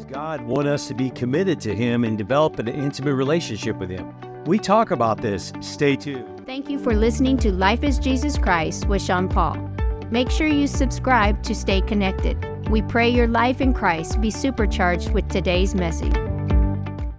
Does God want us to be committed to Him and develop an intimate relationship with Him? We talk about this. Stay tuned. Thank you for listening to Life is Jesus Christ with Sean Paul. Make sure you subscribe to stay connected. We pray your life in Christ be supercharged with today's message.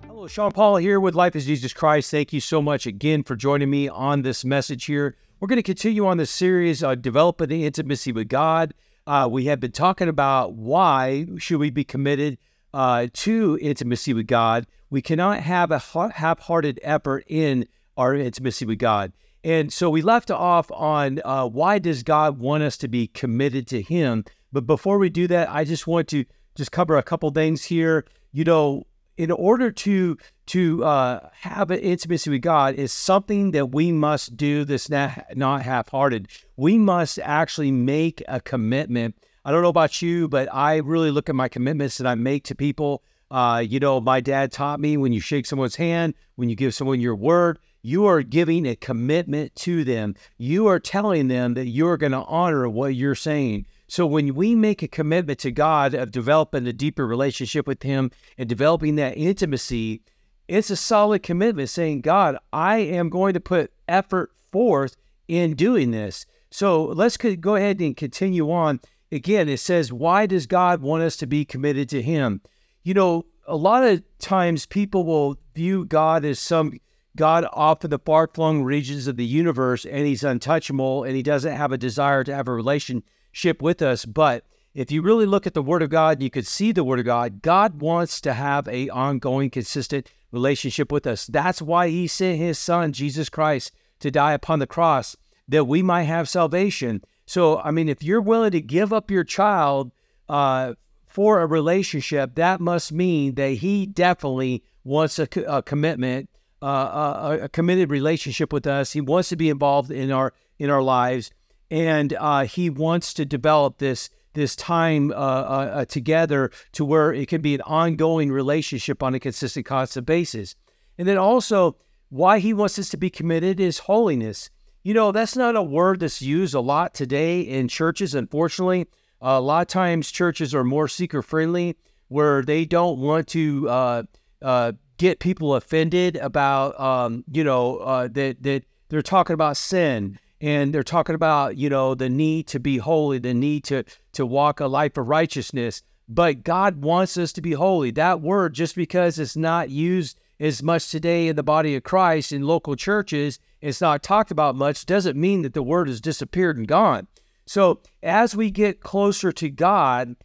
Hello, Sean Paul here with Life is Jesus Christ. Thank you so much again for joining me on this message here. We're going to continue on this series, uh, Developing the Intimacy with God. Uh, we have been talking about why should we be committed uh, to intimacy with God. We cannot have a half-hearted effort in our intimacy with God. And so we left off on uh, why does God want us to be committed to Him? But before we do that, I just want to just cover a couple things here. You know, in order to to uh, have an intimacy with God is something that we must do. That's not not half-hearted. We must actually make a commitment. I don't know about you, but I really look at my commitments that I make to people. Uh, you know, my dad taught me when you shake someone's hand, when you give someone your word, you are giving a commitment to them. You are telling them that you're going to honor what you're saying. So when we make a commitment to God of developing a deeper relationship with Him and developing that intimacy, it's a solid commitment saying, God, I am going to put effort forth in doing this. So let's go ahead and continue on. Again, it says, Why does God want us to be committed to Him? You know, a lot of times people will view God as some God off in the far flung regions of the universe and He's untouchable and He doesn't have a desire to have a relationship with us. But if you really look at the Word of God, you could see the Word of God. God wants to have a ongoing, consistent relationship with us. That's why He sent His Son, Jesus Christ, to die upon the cross that we might have salvation. So, I mean, if you're willing to give up your child uh, for a relationship, that must mean that He definitely wants a, a commitment, uh, a, a, committed relationship with us. He wants to be involved in our in our lives, and uh, He wants to develop this this time uh, uh, uh, together to where it can be an ongoing relationship on a consistent, constant basis. And then also, why he wants us to be committed is holiness. You know, that's not a word that's used a lot today in churches, unfortunately. Uh, a lot of times, churches are more seeker friendly, where they don't want to uh, uh, get people offended about, um, you know, that, that they're talking about sin and they're talking about you know the need to be holy the need to to walk a life of righteousness but god wants us to be holy that word just because it's not used as much today in the body of christ in local churches it's not talked about much doesn't mean that the word has disappeared and gone so as we get closer to god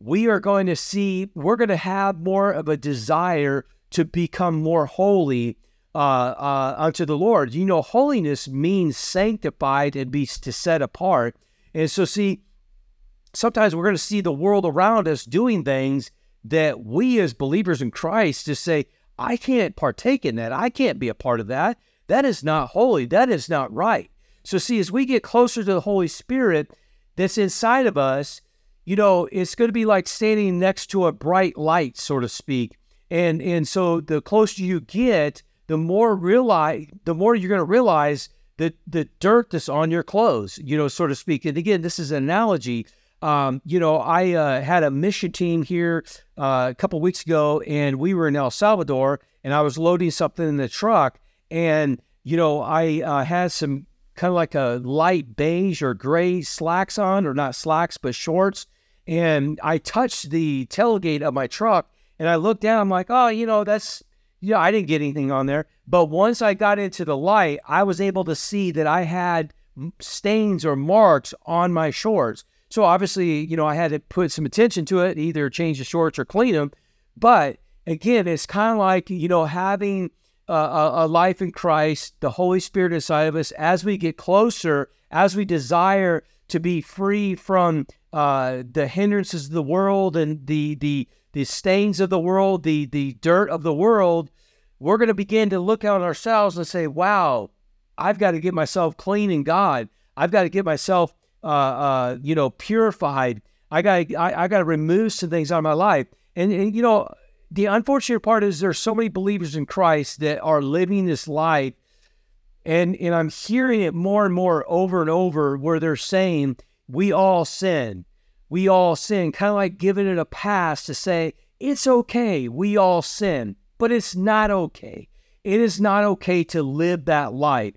we are going to see we're going to have more of a desire to become more holy uh, uh, unto the Lord. You know, holiness means sanctified and be to set apart. And so, see, sometimes we're going to see the world around us doing things that we as believers in Christ just say, I can't partake in that. I can't be a part of that. That is not holy. That is not right. So, see, as we get closer to the Holy Spirit that's inside of us, you know, it's going to be like standing next to a bright light, so to speak. And and so the closer you get, the more realize the more you're going to realize that the dirt that's on your clothes, you know, so to speak. And again, this is an analogy. Um, you know, I uh, had a mission team here uh, a couple weeks ago, and we were in El Salvador, and I was loading something in the truck, and you know, I uh, had some kind of like a light beige or gray slacks on, or not slacks, but shorts, and I touched the tailgate of my truck, and I looked down. I'm like, oh, you know, that's yeah, I didn't get anything on there. But once I got into the light, I was able to see that I had stains or marks on my shorts. So obviously, you know, I had to put some attention to it, either change the shorts or clean them. But again, it's kind of like, you know, having a, a, life in Christ, the Holy Spirit inside of us, as we get closer, as we desire to be free from uh, the hindrances of the world and the the the stains of the world, the the dirt of the world, we're going to begin to look at ourselves and say, "Wow, I've got to get myself clean in God. I've got to get myself, uh, uh, you know, purified. I got I, I got to remove some things out of my life." And, and you know, the unfortunate part is there's so many believers in Christ that are living this life, and and I'm hearing it more and more over and over where they're saying we all sin we all sin, kind of like giving it a pass to say, It's okay. We all sin, but it's not okay. It is not okay to live that life.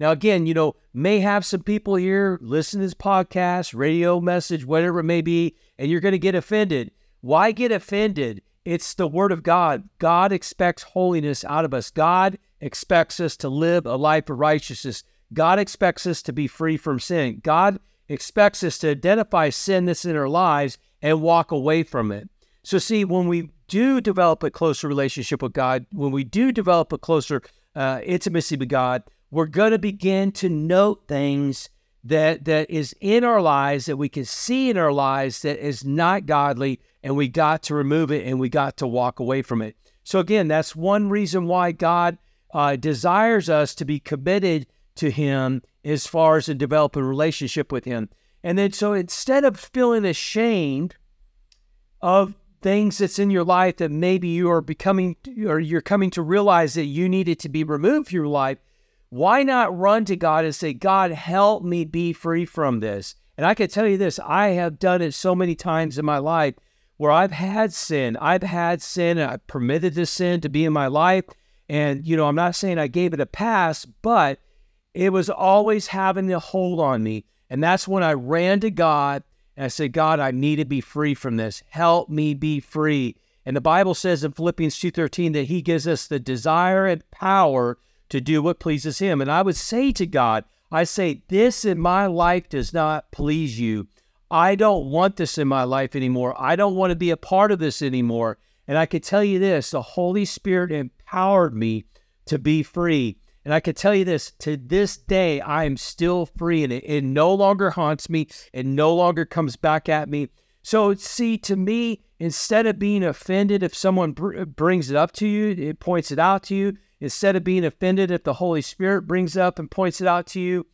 Now, again, you know, may have some people here listen to this podcast, radio message, whatever it may be, and you're going to get offended. Why get offended? It's the word of God. God expects holiness out of us. God expects us to live a life of righteousness. God expects us to be free from sin. God expects us to identify sin that's in our lives and walk away from it. So, see, when we do develop a closer relationship with God, when we do develop a closer uh, intimacy with God, we're going to begin to note things that that is in our lives that we can see in our lives that is not godly, and we got to remove it and we got to walk away from it. So again, that's one reason why God uh, desires us to be committed to Him as far as to develop a relationship with Him. And then, so instead of feeling ashamed of things that's in your life that maybe you are becoming or you're coming to realize that you needed to be removed from your life, why not run to God and say, God, help me be free from this? And I can tell you this I have done it so many times in my life where I've had sin. I've had sin and I've permitted this sin to be in my life. And, you know, I'm not saying I gave it a pass, but it was always having a hold on me. And that's when I ran to God and I said, God, I need to be free from this. Help me be free. And the Bible says in Philippians 2:13 that he gives us the desire and power to do what pleases him. And I would say to God, I say, this in my life does not please you. I don't want this in my life anymore. I don't want to be a part of this anymore. And I can tell you this the Holy Spirit empowered me to be free. And I can tell you this to this day, I am still free and it, it no longer haunts me. It no longer comes back at me. So, see, to me, instead of being offended if someone br- brings it up to you, it points it out to you, instead of being offended if the Holy Spirit brings up and points it out to you,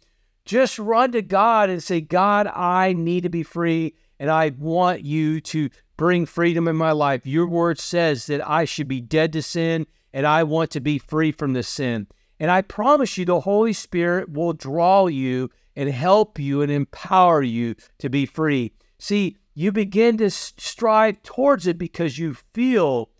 just run to God and say, God, I need to be free and I want you to bring freedom in my life. Your word says that I should be dead to sin and I want to be free from this sin. And I promise you, the Holy Spirit will draw you and help you and empower you to be free. See, you begin to strive towards it because you feel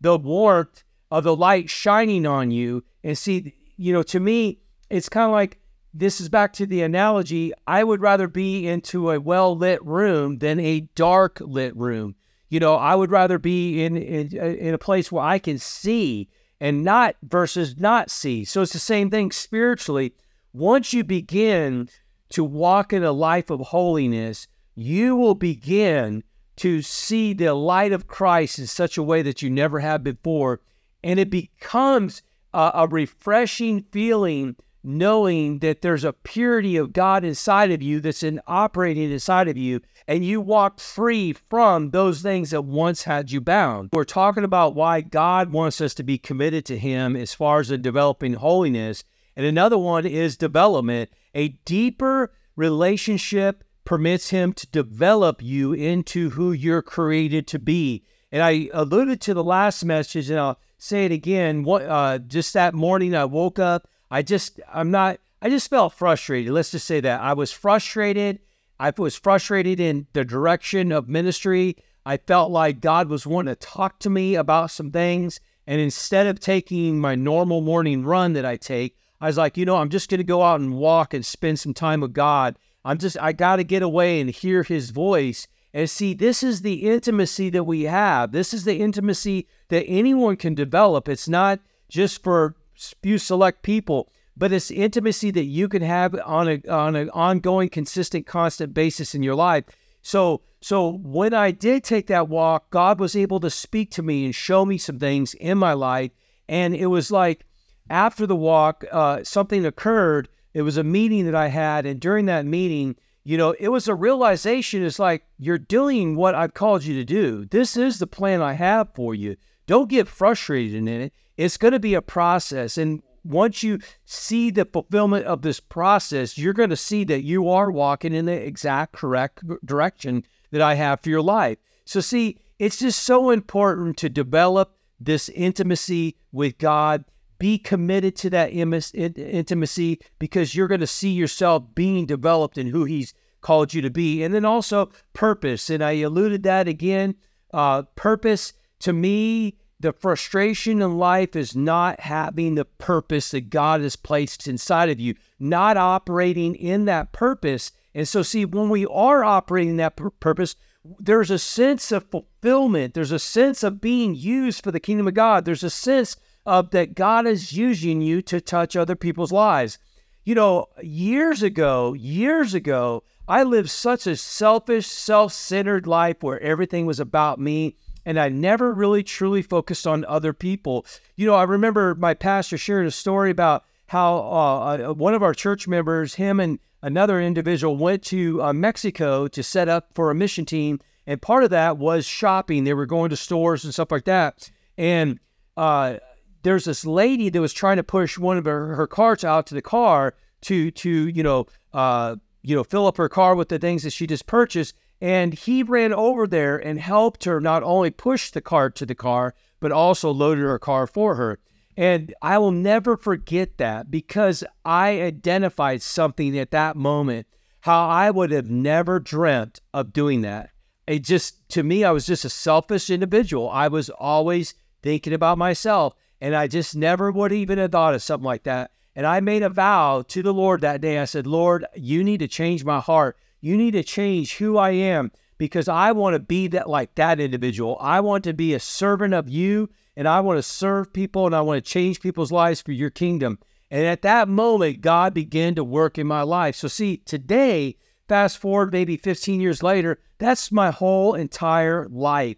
the warmth of the light shining on you. And see, you know, to me, it's kind of like this is back to the analogy. I would rather be into a well lit room than a dark lit room. You know, I would rather be in, in uh, in a place where I can see and not versus not see. So it's the same thing spiritually. Once you begin to walk in a life of holiness, you will begin to see the light of Christ in such a way that you never have before and it becomes a, a refreshing feeling knowing that there's a purity of God inside of you that's in operating inside of you, and you walk free from those things that once had you bound. We're talking about why God wants us to be committed to Him as far as the developing holiness. And another one is development. A deeper relationship permits Him to develop you into who you're created to be. And I alluded to the last message, and I'll say it again. What uh, just that morning I woke up. I just I'm not. I just felt frustrated. Let's just say that I was frustrated. I was frustrated in the direction of ministry. I felt like God was wanting to talk to me about some things. And instead of taking my normal morning run that I take, I was like, you know, I'm just going to go out and walk and spend some time with God. I'm just, I got to get away and hear his voice. And see, this is the intimacy that we have. This is the intimacy that anyone can develop. It's not just for few select people, but it's intimacy that you can have on a on an ongoing, consistent, constant basis in your life. So so when I did take that walk, God was able to speak to me and show me some things in my life. And it was like after the walk, uh, something occurred. It was a meeting that I had, and during that meeting, you know, it was a realization. It's like you're doing what I've called you to do. This is the plan I have for you. Don't get frustrated in it. It's going to be a process. And once you see the fulfillment of this process, you're going to see that you are walking in the exact correct direction that I have for your life. So, see, it's just so important to develop this intimacy with God. Be committed to that intimacy because you're going to see yourself being developed in who He's called you to be. And then also purpose. And I alluded that again uh, purpose to me, the frustration in life is not having the purpose that God has placed inside of you, not operating in that purpose. And so, see, when we are operating that pur- purpose, there's a sense of fulfillment. There's a sense of being used for the kingdom of God. There's a sense of that God is using you to touch other people's lives. You know, years ago, years ago, I lived such a selfish, self centered life where everything was about me. And I never really truly focused on other people. You know, I remember my pastor shared a story about how uh, uh one of our church members, him and another individual, went to uh, Mexico to set up for a mission team. And part of that was shopping. They were going to stores and stuff like that. And uh, there's this lady that was trying to push one of her, her carts out to the car to to you know uh, you know fill up her car with the things that she just purchased and he ran over there and helped her not only push the cart to the car but also loaded her car for her and I will never forget that because I identified something at that moment how I would have never dreamt of doing that it just to me I was just a selfish individual I was always thinking about myself and I just never would even have thought of something like that. And I made a vow to the Lord that day. I said, Lord, you need to change my heart. You need to change who I am because I want to be that like that individual. I want to be a servant of you and I want to serve people and I want to change people's lives for your kingdom. And at that moment, God began to work in my life. So, see, today, fast forward maybe 15 years later, that's my whole entire life.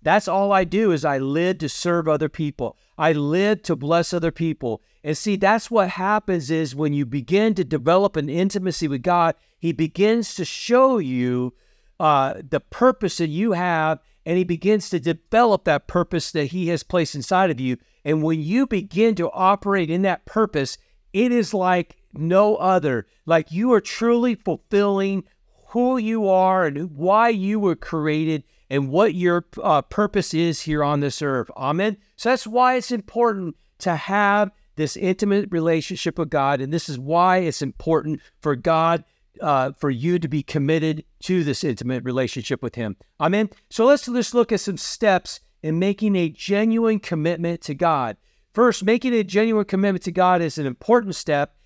That's all I do is I live to serve other people. I live to bless other people. And see, that's what happens is when you begin to develop an intimacy with God, He begins to show you uh, the purpose that you have, and He begins to develop that purpose that He has placed inside of you. And when you begin to operate in that purpose, it is like no other. Like you are truly fulfilling who you are and why you were created and what your uh, purpose is here on this earth. Amen. So that's why it's important to have this intimate relationship with God. And this is why it's important for God, uh, for you to be committed to this intimate relationship with Him. Amen. So let's just look at some steps in making a genuine commitment to God. First, making a genuine commitment to God is an important step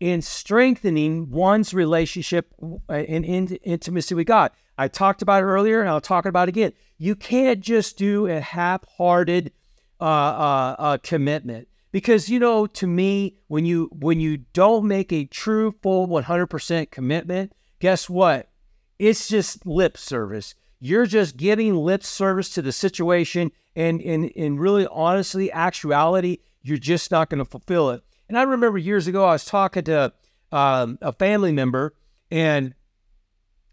in strengthening one's relationship uh, in, in intimacy with God. I talked about it earlier, and I'll talk about it again. You can't just do a half-hearted uh, uh, uh, commitment because you know, to me, when you when you don't make a true, full, 100% commitment, guess what? It's just lip service. You're just giving lip service to the situation, and in in really, honestly, actuality, you're just not going to fulfill it. And I remember years ago, I was talking to um, a family member, and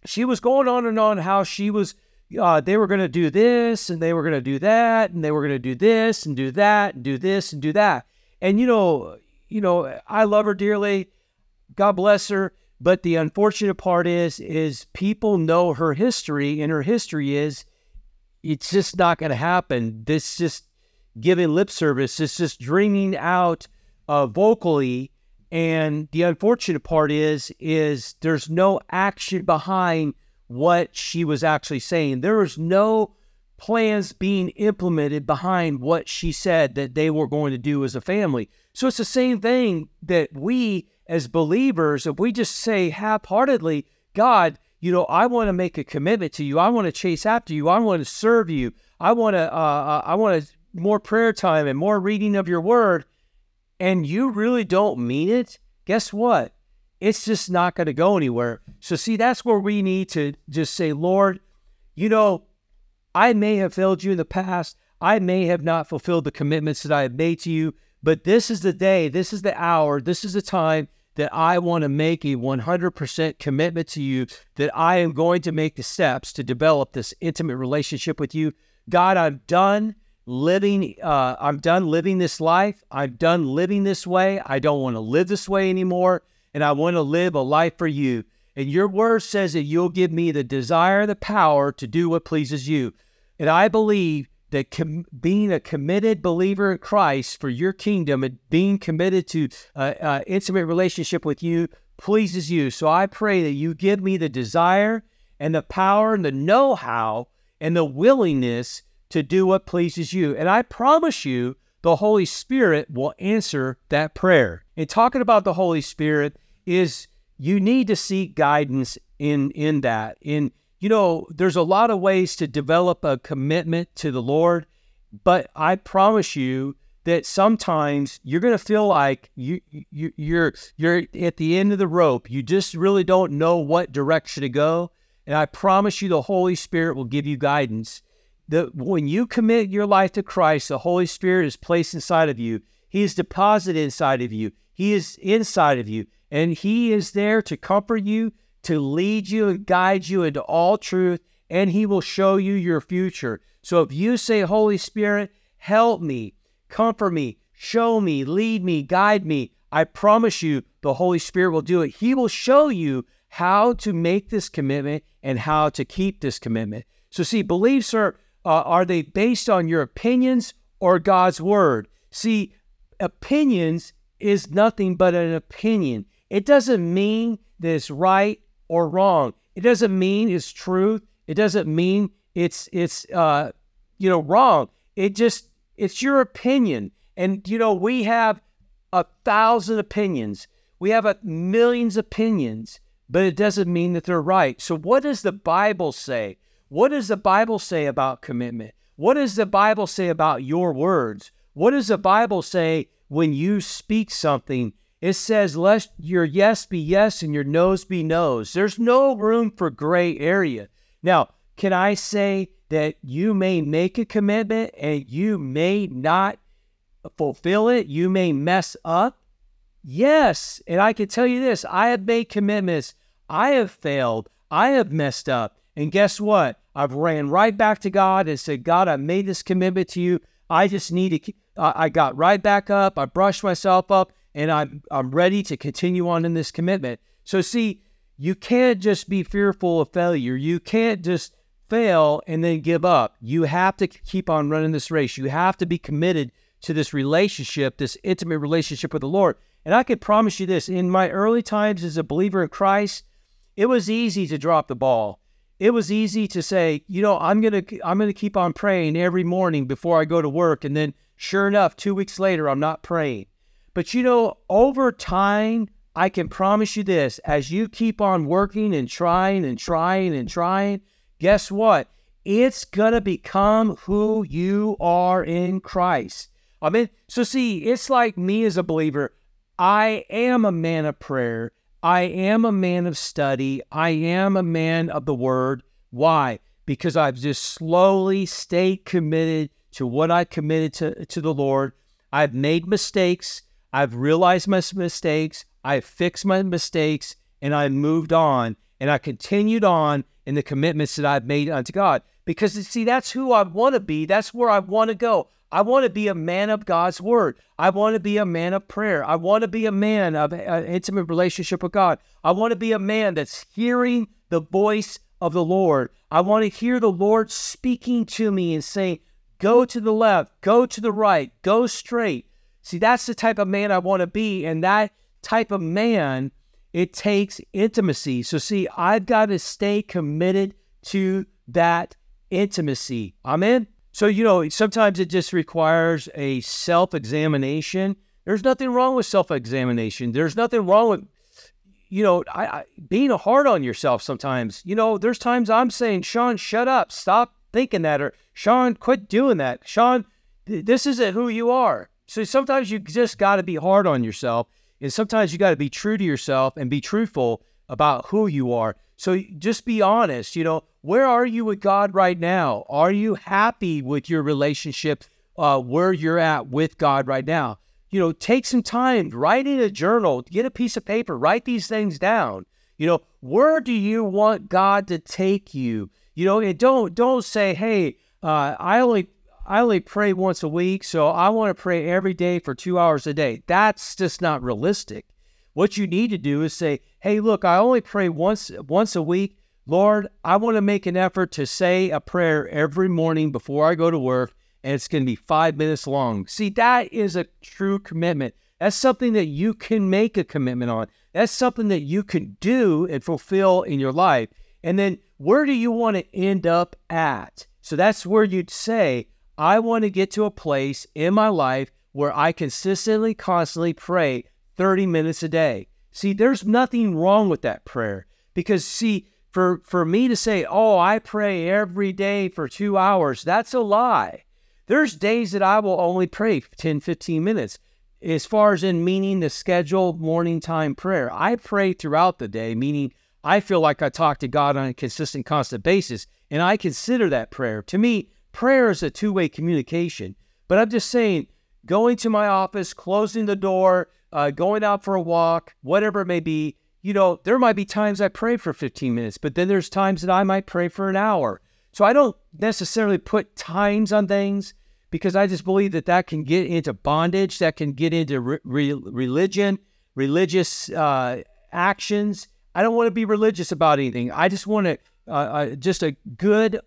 she was going on and on how she was uh, they were going to do this and they were going to do that and they were going to do this and do that and do this and do that. And you know you know i love her dearly. God bless her. But the unfortunate part is is people know her history and her history is it's just not going to happen. This just giving lip service it's just dreaming out uh, vocally. And the unfortunate part is, is there's no action behind what she was actually saying. There was no plans being implemented behind what she said that they were going to do as a family. So it's the same thing that we as believers, if we just say half-heartedly, God, you know, I want to make a commitment to you. I want to chase after you. I want to serve you. I want to, uh, uh I want to more prayer time and more reading of your word and you really don't mean it, guess what? It's just not going to go anywhere. So, see, that's where we need to just say, Lord, you know, I may have failed you in the past. I may have not fulfilled the commitments that I have made to you, but this is the day, this is the hour, this is the time that I want to make a 100% commitment to you, that I am going to make the steps to develop this intimate relationship with you. God, I'm done living uh, i'm done living this life i'm done living this way i don't want to live this way anymore and i want to live a life for you and your word says that you'll give me the desire the power to do what pleases you and i believe that com- being a committed believer in christ for your kingdom and being committed to uh, uh, intimate relationship with you pleases you so i pray that you give me the desire and the power and the know-how and the willingness to do what pleases you. And I promise you, the Holy Spirit will answer that prayer. And talking about the Holy Spirit is you need to seek guidance in in that. In you know, there's a lot of ways to develop a commitment to the Lord, but I promise you that sometimes you're going to feel like you, you you're you're at the end of the rope. You just really don't know what direction to go. And I promise you the Holy Spirit will give you guidance. That when you commit your life to Christ, the Holy Spirit is placed inside of you. He is deposited inside of you. He is inside of you. And He is there to comfort you, to lead you and guide you into all truth, and He will show you your future. So if you say, Holy Spirit, help me, comfort me, show me, lead me, guide me, I promise you the Holy Spirit will do it. He will show you how to make this commitment and how to keep this commitment. So, see, beliefs are uh, are they based on your opinions or God's word? See, opinions is nothing but an opinion. It doesn't mean that it's right or wrong. It doesn't mean it's truth. It doesn't mean it's it's uh, you know wrong. It just it's your opinion. And you know we have a thousand opinions. We have a millions opinions, but it doesn't mean that they're right. So what does the Bible say? What does the Bible say about commitment? What does the Bible say about your words? What does the Bible say when you speak something? It says, let your yes be yes and your no's be no's. There's no room for gray area. Now, can I say that you may make a commitment and you may not fulfill it? You may mess up? Yes. And I can tell you this I have made commitments, I have failed, I have messed up. And guess what? I've ran right back to God and said, God, I made this commitment to you. I just need to, I got right back up. I brushed myself up and I'm, I'm ready to continue on in this commitment. So, see, you can't just be fearful of failure. You can't just fail and then give up. You have to keep on running this race. You have to be committed to this relationship, this intimate relationship with the Lord. And I can promise you this in my early times as a believer in Christ, it was easy to drop the ball it was easy to say, you know, I'm gonna I'm gonna keep on praying every morning before I go to work, and then sure enough, two weeks later, I'm not praying. But you know, over time, I can promise you this: as you keep on working and trying and trying and trying, guess what? It's gonna become who you are in Christ. I mean, so see, it's like me as a believer. I am a man of prayer. I am a man of study. I am a man of the word. Why? Because I've just slowly stayed committed to what I committed to, to the Lord. I've made mistakes. I've realized my mistakes. I've fixed my mistakes and I moved on and I continued on in the commitments that I've made unto God. Because see, that's who I want to be. That's where I want to go. I want to be a man of God's word. I want to be a man of prayer. I want to be a man of an intimate relationship with God. I want to be a man that's hearing the voice of the Lord. I want to hear the Lord speaking to me and saying, go to the left, go to the right, go straight. See, that's the type of man I want to be. And that type of man, it takes intimacy. So, see, I've got to stay committed to that intimacy. Amen. So, you know, sometimes it just requires a self examination. There's nothing wrong with self examination. There's nothing wrong with, you know, I, I, being hard on yourself sometimes. You know, there's times I'm saying, Sean, shut up. Stop thinking that. Or, Sean, quit doing that. Sean, th- this isn't who you are. So sometimes you just got to be hard on yourself. And sometimes you got to be true to yourself and be truthful about who you are. So just be honest. You know, where are you with God right now? Are you happy with your relationship uh, where you're at with God right now? You know, take some time, write in a journal, get a piece of paper, write these things down. You know, where do you want God to take you? You know, and don't don't say, hey, uh, I only I only pray once a week, so I want to pray every day for two hours a day. That's just not realistic. What you need to do is say, hey, look, I only pray once once a week. Lord, I want to make an effort to say a prayer every morning before I go to work, and it's going to be five minutes long. See, that is a true commitment. That's something that you can make a commitment on. That's something that you can do and fulfill in your life. And then where do you want to end up at? So that's where you'd say, I want to get to a place in my life where I consistently, constantly pray 30 minutes a day. See, there's nothing wrong with that prayer because, see, for, for me to say, oh, I pray every day for two hours, that's a lie. There's days that I will only pray 10, 15 minutes. As far as in meaning the scheduled morning time prayer, I pray throughout the day, meaning I feel like I talk to God on a consistent, constant basis, and I consider that prayer. To me, prayer is a two way communication. But I'm just saying, going to my office, closing the door, uh, going out for a walk, whatever it may be, you know, there might be times I pray for 15 minutes, but then there's times that I might pray for an hour. So I don't necessarily put times on things because I just believe that that can get into bondage, that can get into re- re- religion, religious uh, actions. I don't want to be religious about anything. I just want to uh, uh, just a good,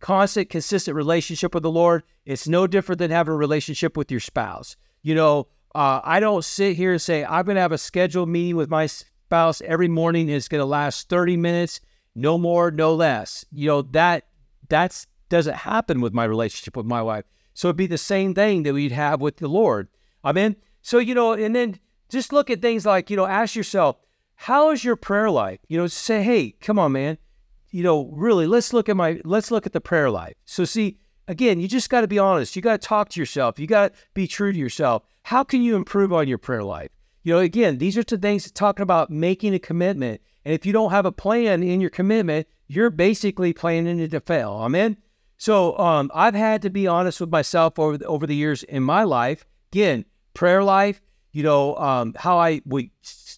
constant, consistent relationship with the Lord. It's no different than having a relationship with your spouse. You know, uh, I don't sit here and say I'm going to have a scheduled meeting with my spouse every morning. It's going to last 30 minutes, no more, no less. You know that that's doesn't happen with my relationship with my wife. So it'd be the same thing that we'd have with the Lord. Amen. So, you know, and then just look at things like, you know, ask yourself, how is your prayer life? You know, say, hey, come on, man. You know, really, let's look at my let's look at the prayer life. So see, again, you just got to be honest. You got to talk to yourself. You got to be true to yourself. How can you improve on your prayer life? You know, again, these are the things talking about making a commitment. And if you don't have a plan in your commitment, you're basically planning it to fail. Amen. So um, I've had to be honest with myself over the, over the years in my life. Again, prayer life. You know um, how I would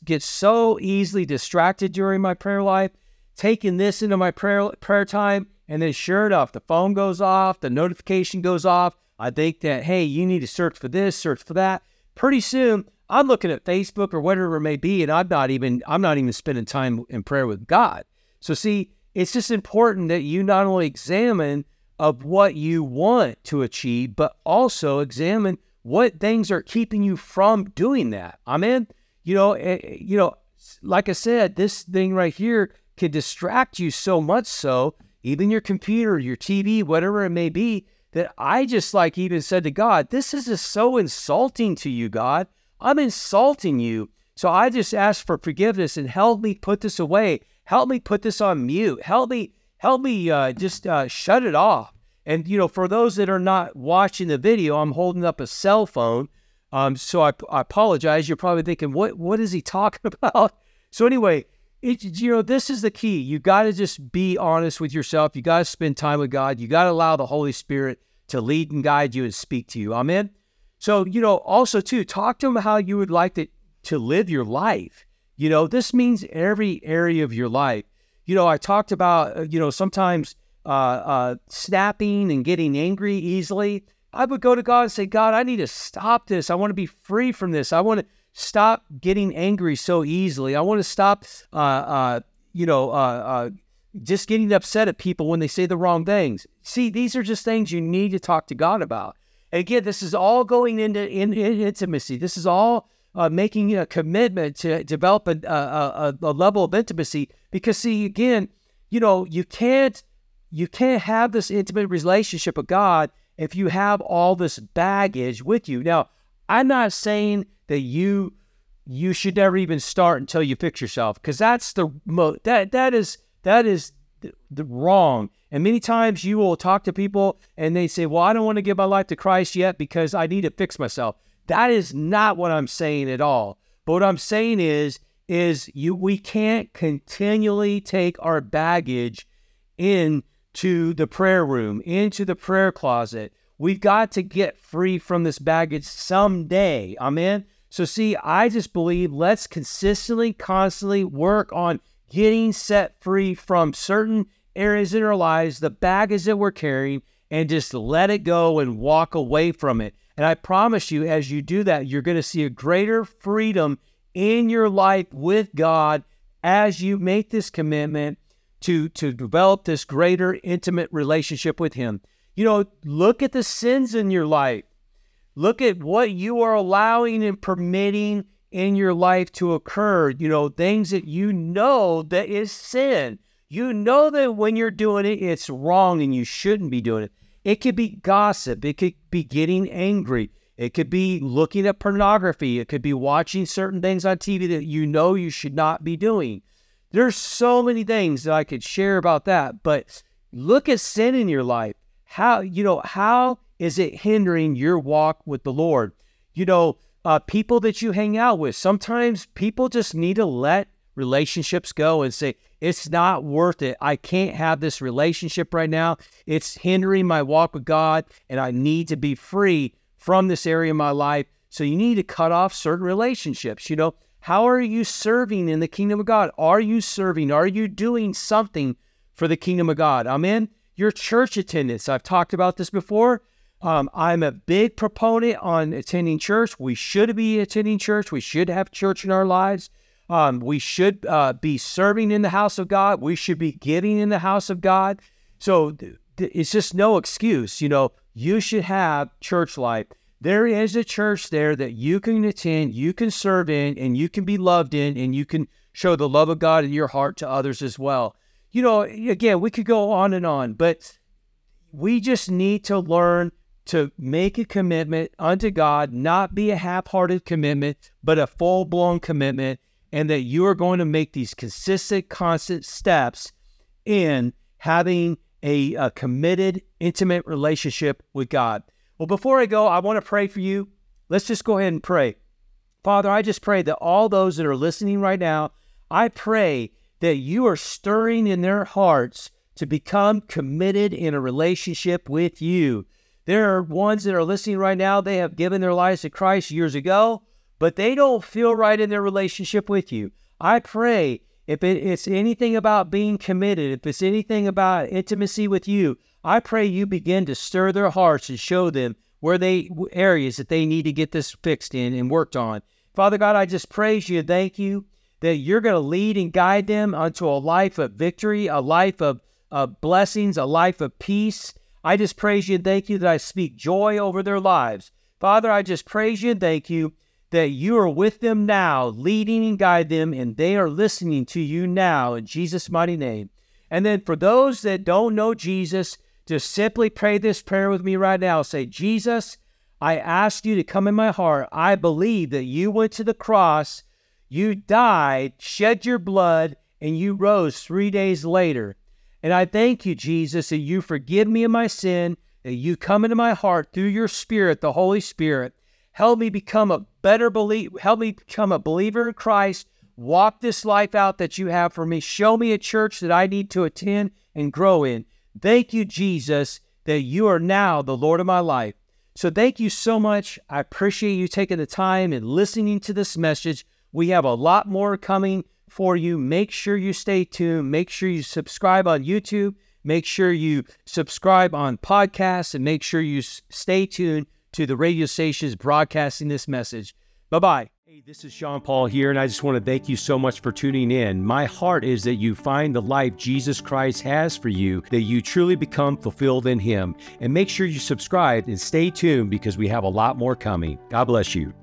get so easily distracted during my prayer life, taking this into my prayer prayer time, and then sure enough, the phone goes off, the notification goes off. I think that hey, you need to search for this, search for that. Pretty soon, I'm looking at Facebook or whatever it may be, and I'm not even I'm not even spending time in prayer with God. So see, it's just important that you not only examine of what you want to achieve, but also examine what things are keeping you from doing that. Amen. You know, eh, eh, you know, like I said, this thing right here can distract you so much so, even your computer, your TV, whatever it may be, that I just like even said to God, this is just so insulting to you, God. I'm insulting you. So I just ask for forgiveness and help me put this away. Help me put this on mute. Help me help me uh, just uh, shut it off. And you know, for those that are not watching the video, I'm holding up a cell phone. Um, so I, I apologize. You're probably thinking, what what is he talking about? So anyway, it, you know, this is the key. You got to just be honest with yourself. You got to spend time with God. You got to allow the Holy Spirit to lead and guide you and speak to you. Amen. So you know, also too, talk to him how you would like to to live your life. You know, this means every area of your life you know, I talked about, uh, you know, sometimes uh, uh, snapping and getting angry easily. I would go to God and say, God, I need to stop this. I want to be free from this. I want to stop getting angry so easily. I want to stop, uh, uh, you know, uh, just getting upset at people when they say the wrong things. See, these are just things you need to talk to God about. And again, this is all going into in, in intimacy. This is all uh, making a commitment to develop a, a, a, level of intimacy. Because see, again, you know, you can't you can't have this intimate relationship with God if you have all this baggage with you. Now, I'm not saying that you you should never even start until you fix yourself, because that's the mo- that that is that is the, the wrong. And many times you will talk to people and they say, "Well, I don't want to give my life to Christ yet because I need to fix myself." That is not what I'm saying at all. But what I'm saying is, is you we can't continually take our baggage into the prayer room, into the prayer closet. We've got to get free from this baggage someday. Amen. So see, I just believe let's consistently, constantly work on getting set free from certain areas in our lives, the baggage that we're carrying, and just let it go and walk away from it. And I promise you, as you do that, you're going to see a greater freedom in your life with God as you make this commitment to, to develop this greater intimate relationship with Him. You know, look at the sins in your life. Look at what you are allowing and permitting in your life to occur. You know, things that you know that is sin. You know that when you're doing it, it's wrong and you shouldn't be doing it. It could be gossip. It could be getting angry. It could be looking at pornography. It could be watching certain things on TV that you know you should not be doing. There's so many things that I could share about that, but look at sin in your life. How, you know, how is it hindering your walk with the Lord? You know, uh, people that you hang out with, sometimes people just need to let relationships go and say, it's not worth it. I can't have this relationship right now. It's hindering my walk with God, and I need to be free from this area of my life. So you need to cut off certain relationships. You know, how are you serving in the kingdom of God? Are you serving? Are you doing something for the kingdom of God? Amen. Your church attendance. I've talked about this before. Um, I'm a big proponent on attending church. We should be attending church. We should have church in our lives. Um, we should uh, be serving in the house of God. We should be giving in the house of God. So th- th- it's just no excuse. You know, you should have church life. There is a church there that you can attend, you can serve in, and you can be loved in, and you can show the love of God in your heart to others as well. You know, again, we could go on and on, but we just need to learn to make a commitment unto God, not be a half hearted commitment, but a full blown commitment and that you are going to make these consistent, constant steps in having a, a, committed, intimate relationship with God. Well, before I go, I want to pray for you. Let's just go ahead and pray. Father, I just pray that all those that are listening right now, I pray that you are stirring in their hearts to become committed in a relationship with you. There are ones that are listening right now, they have given their lives to Christ years ago but they don't feel right in their relationship with you. I pray if it's anything about being committed, if it's anything about intimacy with you, I pray you begin to stir their hearts and show them where they areas that they need to get this fixed in and worked on. Father God, I just praise you and thank you that you're going to lead and guide them unto a life of victory, a life of, of blessings, a life of peace. I just praise you and thank you that I speak joy over their lives. Father, I just praise you and thank you that you are with them now, leading and guide them, and they are listening to you now in Jesus' mighty name. And then for those that don't know Jesus, just simply pray this prayer with me right now. Say, Jesus, I ask you to come in my heart. I believe that you went to the cross, you died, shed your blood, and you rose three days later. And I thank you, Jesus, that you forgive me of my sin, that you come into my heart through your Spirit, the Holy Spirit. Help me become a better believer. Help me become a believer in Christ. Walk this life out that you have for me. Show me a church that I need to attend and grow in. Thank you, Jesus, that you are now the Lord of my life. So thank you so much. I appreciate you taking the time and listening to this message. We have a lot more coming for you. Make sure you stay tuned. Make sure you subscribe on YouTube. Make sure you subscribe on podcasts and make sure you stay tuned to the radio stations broadcasting this message. Bye bye. Hey, this is Sean Paul here, and I just want to thank you so much for tuning in. My heart is that you find the life Jesus Christ has for you, that you truly become fulfilled in Him. And make sure you subscribe and stay tuned because we have a lot more coming. God bless you.